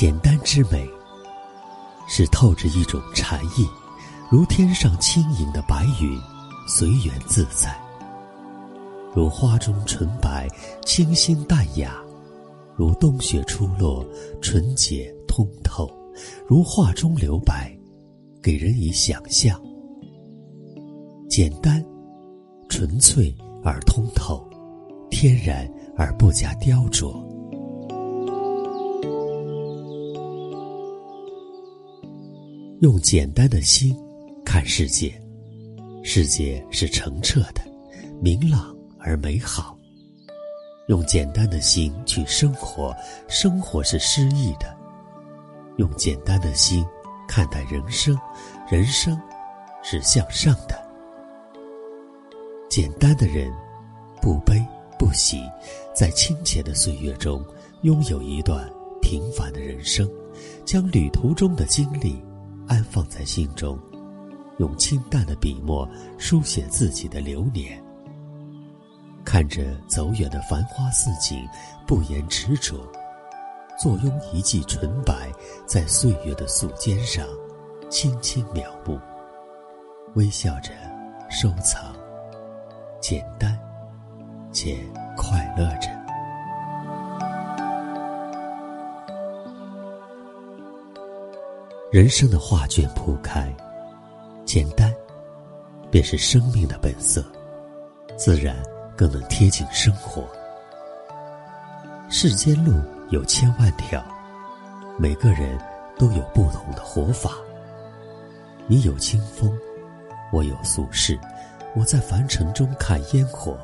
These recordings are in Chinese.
简单之美，是透着一种禅意，如天上轻盈的白云，随缘自在；如花中纯白，清新淡雅；如冬雪初落，纯洁通透；如画中留白，给人以想象。简单、纯粹而通透，天然而不加雕琢。用简单的心看世界，世界是澄澈的、明朗而美好。用简单的心去生活，生活是诗意的。用简单的心看待人生，人生是向上的。简单的人，不悲不喜，在清浅的岁月中，拥有一段平凡的人生，将旅途中的经历。安放在心中，用清淡的笔墨书写自己的流年。看着走远的繁花似锦，不言执着，坐拥一季纯白，在岁月的素笺上轻轻描摹，微笑着收藏，简单且快乐着。人生的画卷铺开，简单，便是生命的本色，自然更能贴近生活。世间路有千万条，每个人都有不同的活。法。你有清风，我有俗世，我在凡尘中看烟火，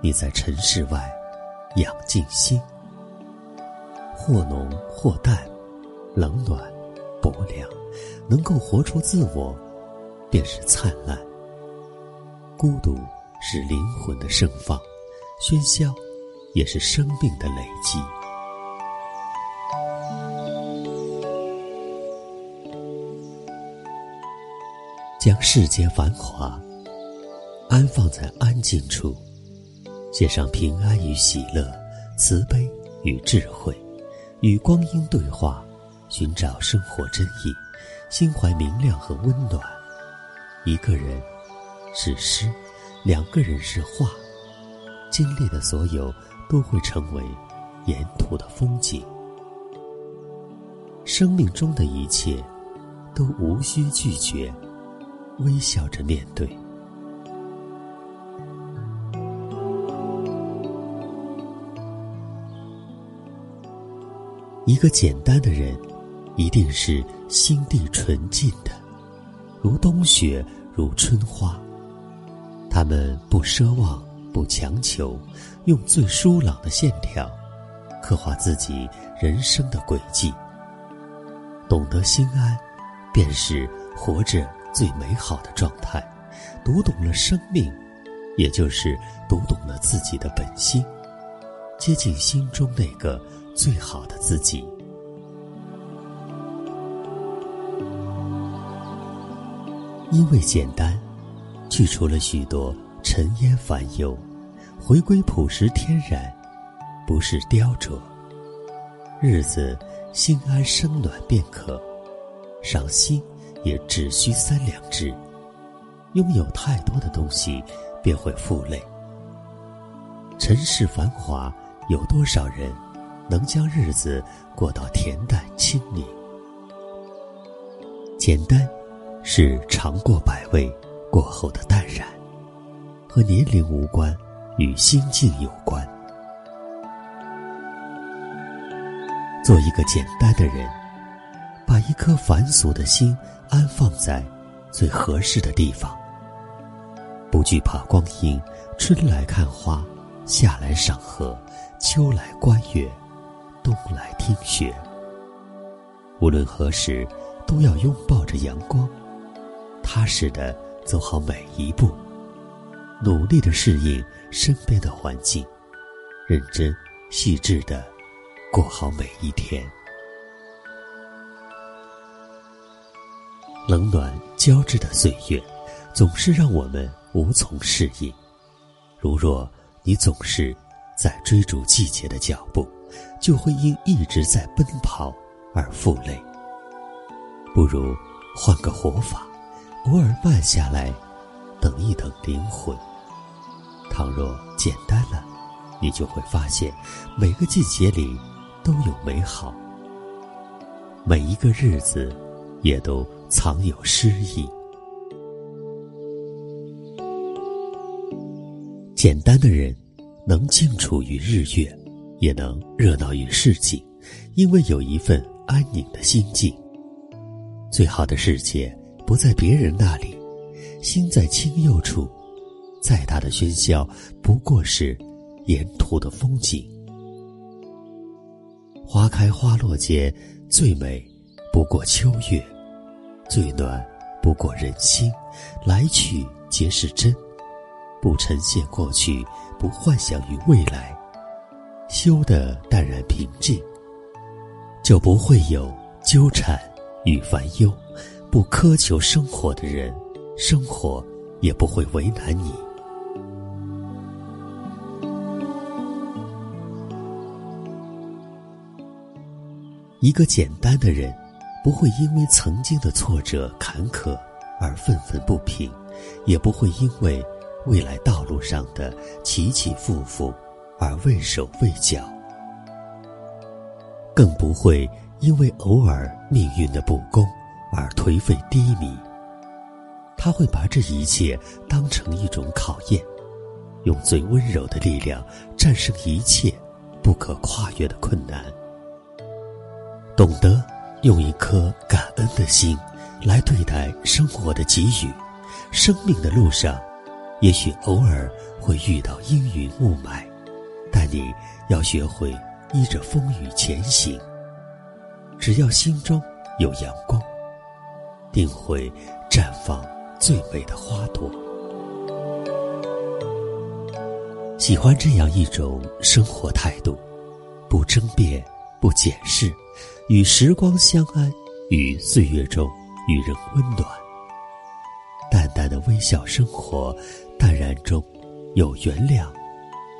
你在尘世外养静心。或浓或淡，冷暖。薄凉，能够活出自我，便是灿烂。孤独是灵魂的盛放，喧嚣也是生命的累积。将世间繁华安放在安静处，写上平安与喜乐，慈悲与智慧，与光阴对话。寻找生活真意，心怀明亮和温暖。一个人是诗，两个人是画，经历的所有都会成为沿途的风景。生命中的一切都无需拒绝，微笑着面对。一个简单的人。一定是心地纯净的，如冬雪，如春花。他们不奢望，不强求，用最疏朗的线条，刻画自己人生的轨迹。懂得心安，便是活着最美好的状态。读懂了生命，也就是读懂了自己的本心，接近心中那个最好的自己。因为简单，去除了许多尘烟烦忧，回归朴实天然，不是雕琢。日子心安生暖便可，赏心也只需三两支。拥有太多的东西，便会负累。尘世繁华，有多少人能将日子过到恬淡清宁？简单。是尝过百味过后的淡然，和年龄无关，与心境有关。做一个简单的人，把一颗凡俗的心安放在最合适的地方，不惧怕光阴。春来看花，夏来赏荷，秋来观月，冬来听雪。无论何时，都要拥抱着阳光。踏实的走好每一步，努力的适应身边的环境，认真细致的过好每一天。冷暖交织的岁月，总是让我们无从适应。如若你总是在追逐季节的脚步，就会因一直在奔跑而负累。不如换个活法，偶尔慢下来，等一等灵魂。倘若简单了，你就会发现，每个季节里都有美好，每一个日子也都藏有诗意。简单的人，能静处于日月，也能热闹于市井，因为有一份安宁的心境。最好的世界不在别人那里，心在清幽处。再大的喧嚣，不过是沿途的风景。花开花落间，最美不过秋月，最暖不过人心。来去皆是真，不呈现过去，不幻想于未来，修得淡然平静，就不会有纠缠与烦忧。不苛求生活的人，生活也不会为难你。一个简单的人，不会因为曾经的挫折坎坷而愤愤不平，也不会因为未来道路上的起起伏伏而畏手畏脚，更不会因为偶尔命运的不公而颓废低迷。他会把这一切当成一种考验，用最温柔的力量战胜一切不可跨越的困难。懂得用一颗感恩的心来对待生活的给予，生命的路上，也许偶尔会遇到阴云雾霾，但你要学会依着风雨前行。只要心中有阳光，定会绽放最美的花朵。喜欢这样一种生活态度，不争辩，不解释。与时光相安，与岁月中与人温暖。淡淡的微笑生活，淡然中有原谅，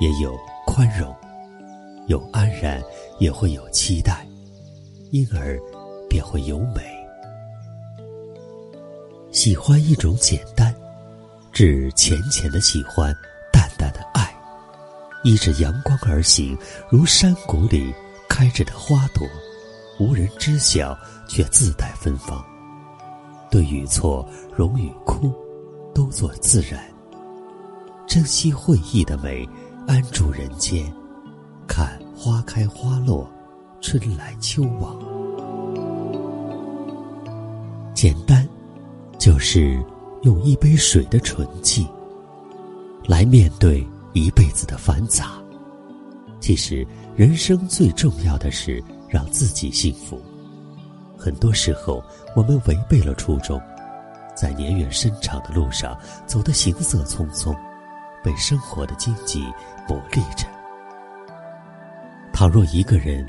也有宽容，有安然，也会有期待，因而便会有美。喜欢一种简单，指浅浅的喜欢，淡淡的爱，依着阳光而行，如山谷里开着的花朵。无人知晓，却自带芬芳。对与错，荣与枯，都做自然。珍惜会意的美，安住人间，看花开花落，春来秋往。简单，就是用一杯水的纯净，来面对一辈子的繁杂。其实，人生最重要的是。让自己幸福。很多时候，我们违背了初衷，在年月深长的路上走得行色匆匆，被生活的荆棘磨砺着。倘若一个人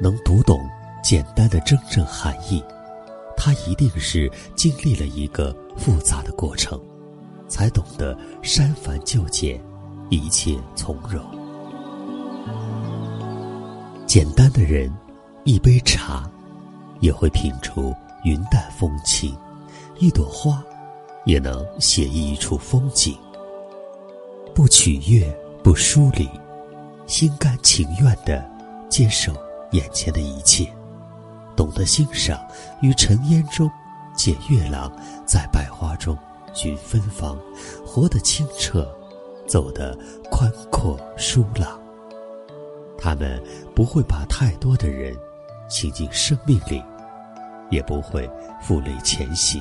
能读懂简单的真正含义，他一定是经历了一个复杂的过程，才懂得删繁就简，一切从容。简单的人。一杯茶，也会品出云淡风轻；一朵花，也能写意一处风景。不取悦，不疏离，心甘情愿地接受眼前的一切，懂得欣赏，于尘烟中借月朗，在百花中寻芬芳，活得清澈，走得宽阔舒朗。他们不会把太多的人。倾进生命里，也不会负累前行。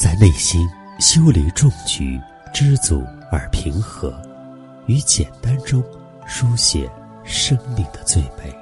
在内心修理种局，知足而平和，于简单中书写生命的最美。